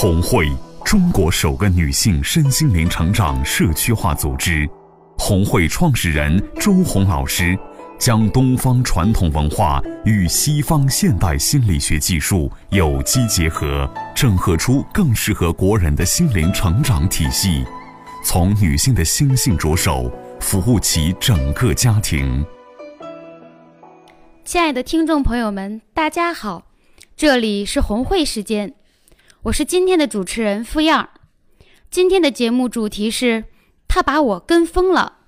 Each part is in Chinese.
红会，中国首个女性身心灵成长社区化组织。红会创始人周红老师将东方传统文化与西方现代心理学技术有机结合，整合出更适合国人的心灵成长体系。从女性的心性着手，服务起整个家庭。亲爱的听众朋友们，大家好，这里是红会时间，我是今天的主持人付燕儿。今天的节目主题是“他把我跟疯了”。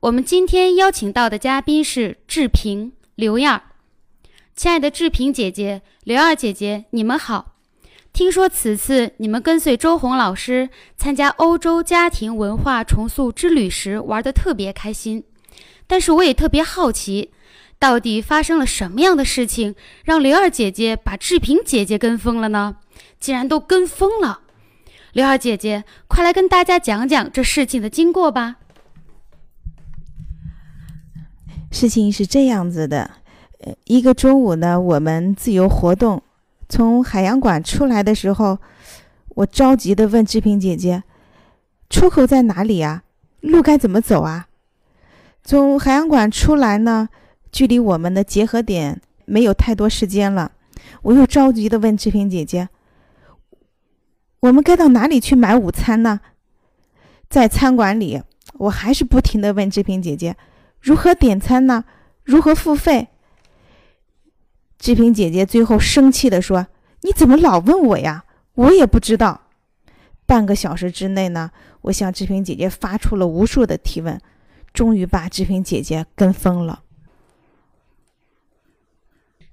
我们今天邀请到的嘉宾是志平、刘燕儿。亲爱的志平姐姐、刘燕儿姐姐，你们好。听说此次你们跟随周红老师参加欧洲家庭文化重塑之旅时玩得特别开心，但是我也特别好奇。到底发生了什么样的事情，让刘二姐姐把志平姐姐跟疯了呢？竟然都跟疯了！刘二姐姐，快来跟大家讲讲这事情的经过吧。事情是这样子的，呃，一个中午呢，我们自由活动，从海洋馆出来的时候，我着急的问志平姐姐：“出口在哪里啊？路该怎么走啊？”从海洋馆出来呢？距离我们的结合点没有太多时间了，我又着急的问志平姐姐：“我们该到哪里去买午餐呢？”在餐馆里，我还是不停的问志平姐姐：“如何点餐呢？如何付费？”志平姐姐最后生气的说：“你怎么老问我呀？我也不知道。”半个小时之内呢，我向志平姐姐发出了无数的提问，终于把志平姐姐跟疯了。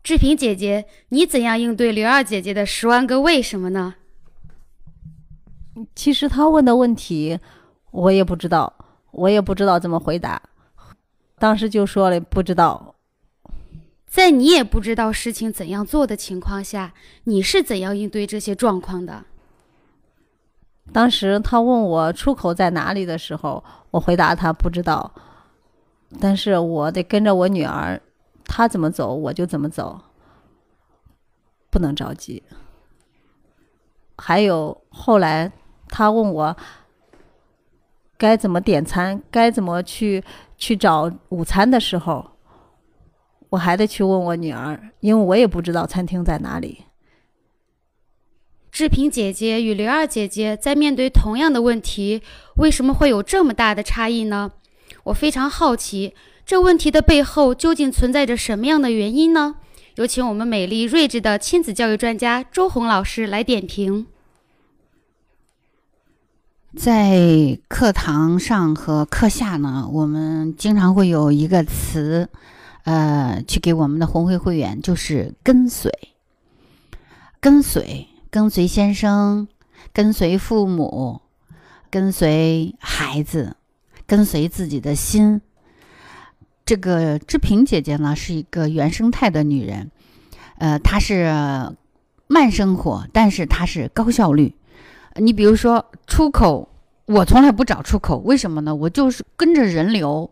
志平姐姐，你怎样应对刘二姐姐的十万个为什么呢？其实她问的问题，我也不知道，我也不知道怎么回答。当时就说了不知道。在你也不知道事情怎样做的情况下，你是怎样应对这些状况的？当时他问我出口在哪里的时候，我回答他不知道，但是我得跟着我女儿。他怎么走，我就怎么走，不能着急。还有后来，他问我该怎么点餐，该怎么去去找午餐的时候，我还得去问我女儿，因为我也不知道餐厅在哪里。志平姐姐与刘二姐姐在面对同样的问题，为什么会有这么大的差异呢？我非常好奇。这问题的背后究竟存在着什么样的原因呢？有请我们美丽睿智的亲子教育专家周红老师来点评。在课堂上和课下呢，我们经常会有一个词，呃，去给我们的红会会员，就是跟随，跟随，跟随先生，跟随父母，跟随孩子，跟随自己的心。这个志平姐姐呢，是一个原生态的女人，呃，她是慢生活，但是她是高效率。你比如说出口，我从来不找出口，为什么呢？我就是跟着人流，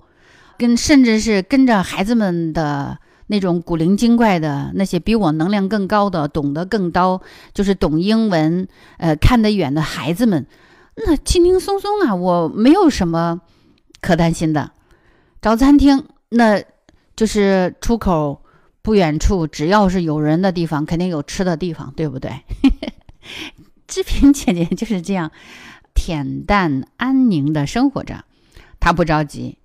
跟甚至是跟着孩子们的那种古灵精怪的那些比我能量更高的、懂得更高，就是懂英文、呃看得远的孩子们，那轻轻松松啊，我没有什么可担心的，找餐厅。那就是出口不远处，只要是有人的地方，肯定有吃的地方，对不对？志平姐姐就是这样恬淡安宁的生活着，她不着急，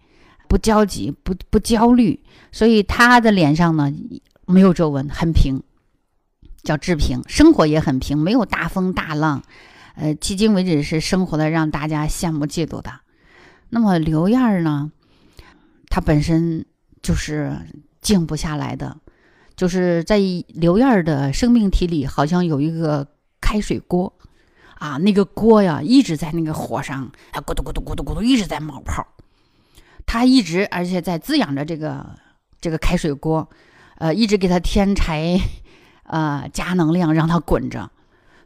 不焦急，不不焦虑，所以她的脸上呢没有皱纹，很平，叫志平，生活也很平，没有大风大浪，呃，迄今为止是生活的让大家羡慕嫉妒的。那么刘燕儿呢？他本身就是静不下来的，就是在刘燕儿的生命体里，好像有一个开水锅，啊，那个锅呀一直在那个火上，啊，咕嘟咕嘟咕嘟咕嘟一直在冒泡，他一直而且在滋养着这个这个开水锅，呃，一直给他添柴，呃，加能量让它滚着，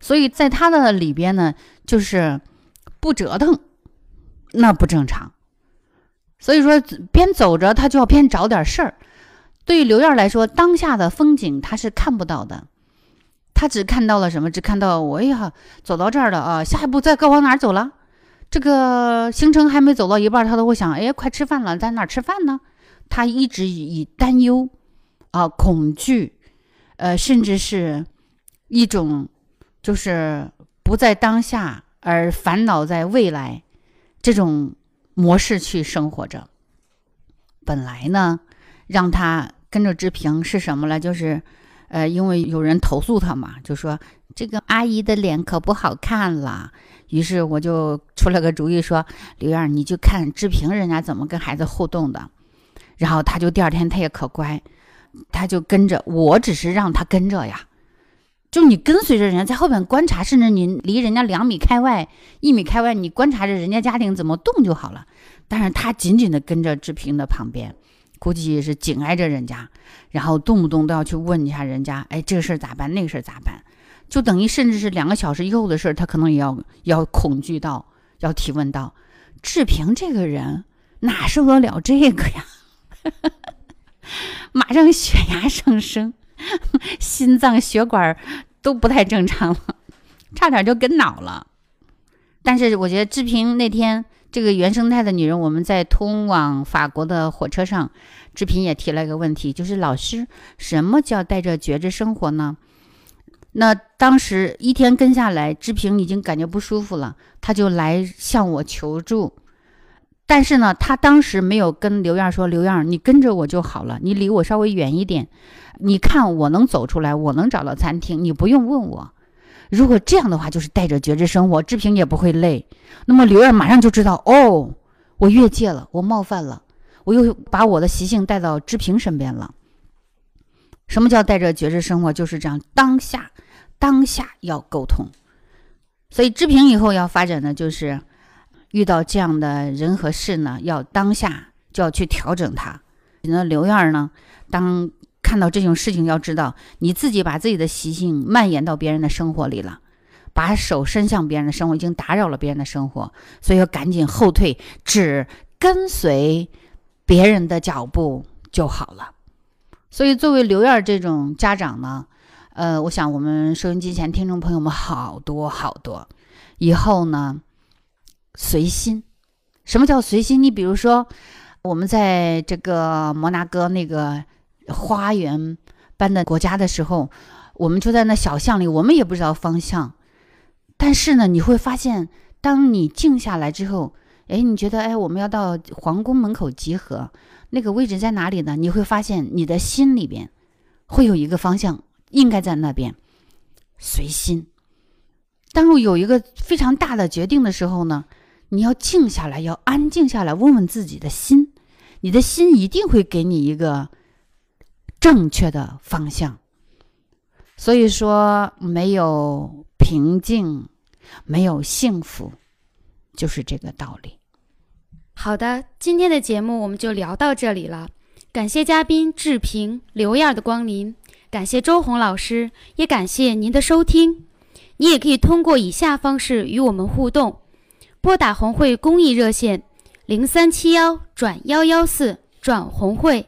所以在他的里边呢，就是不折腾，那不正常。所以说，边走着他就要边找点事儿。对于刘燕来说，当下的风景他是看不到的，他只看到了什么？只看到我哎呀，走到这儿了啊，下一步再该往哪儿走了？这个行程还没走到一半，他都会想，哎，快吃饭了，在哪儿吃饭呢？他一直以担忧啊、恐惧，呃，甚至是一种就是不在当下而烦恼在未来这种模式去生活着。本来呢，让他跟着志平是什么呢？就是，呃，因为有人投诉他嘛，就说这个阿姨的脸可不好看了。于是我就出了个主意，说刘燕，你就看志平人家怎么跟孩子互动的。然后他就第二天他也可乖，他就跟着我，只是让他跟着呀。就你跟随着人家在后边观察，甚至你离人家两米开外、一米开外，你观察着人家家庭怎么动就好了。但是他紧紧的跟着志平的旁边，估计是紧挨着人家，然后动不动都要去问一下人家，哎，这个事儿咋办？那个事儿咋办？就等于甚至是两个小时以后的事儿，他可能也要要恐惧到，要提问到。志平这个人哪受得了这个呀？马上血压上升，心脏血管都不太正常了，差点就跟脑了。但是我觉得志平那天这个原生态的女人，我们在通往法国的火车上，志平也提了一个问题，就是老师，什么叫带着觉知生活呢？那当时一天跟下来，志平已经感觉不舒服了，他就来向我求助。但是呢，他当时没有跟刘燕说：“刘燕，你跟着我就好了，你离我稍微远一点，你看我能走出来，我能找到餐厅，你不用问我。如果这样的话，就是带着觉知生活，志平也不会累。那么刘燕马上就知道，哦，我越界了，我冒犯了，我又把我的习性带到志平身边了。什么叫带着觉知生活？就是这样，当下，当下要沟通。所以志平以后要发展的就是。”遇到这样的人和事呢，要当下就要去调整它。那刘燕呢，当看到这种事情，要知道你自己把自己的习性蔓延到别人的生活里了，把手伸向别人的生活，已经打扰了别人的生活，所以要赶紧后退，只跟随别人的脚步就好了。所以，作为刘燕这种家长呢，呃，我想我们收音机前听众朋友们好多好多，以后呢。随心，什么叫随心？你比如说，我们在这个摩纳哥那个花园般的国家的时候，我们就在那小巷里，我们也不知道方向。但是呢，你会发现，当你静下来之后，哎，你觉得，哎，我们要到皇宫门口集合，那个位置在哪里呢？你会发现，你的心里边会有一个方向，应该在那边。随心，当我有一个非常大的决定的时候呢？你要静下来，要安静下来，问问自己的心，你的心一定会给你一个正确的方向。所以说，没有平静，没有幸福，就是这个道理。好的，今天的节目我们就聊到这里了。感谢嘉宾志平、刘燕的光临，感谢周红老师，也感谢您的收听。你也可以通过以下方式与我们互动。拨打红会公益热线零三七幺转幺幺四转红会，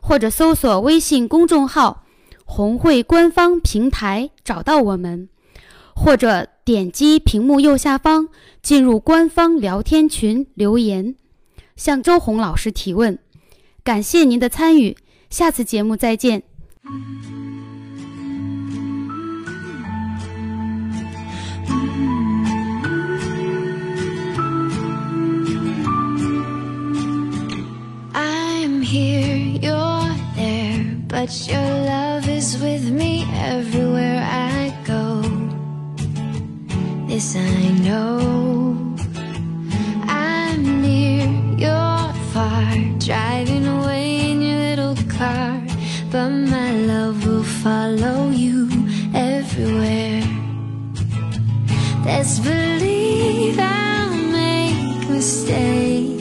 或者搜索微信公众号“红会官方平台”找到我们，或者点击屏幕右下方进入官方聊天群留言，向周红老师提问。感谢您的参与，下次节目再见。Here, you're there, but your love is with me everywhere I go. This I know. I'm near, you're far, driving away in your little car, but my love will follow you everywhere. Let's believe I'll make mistakes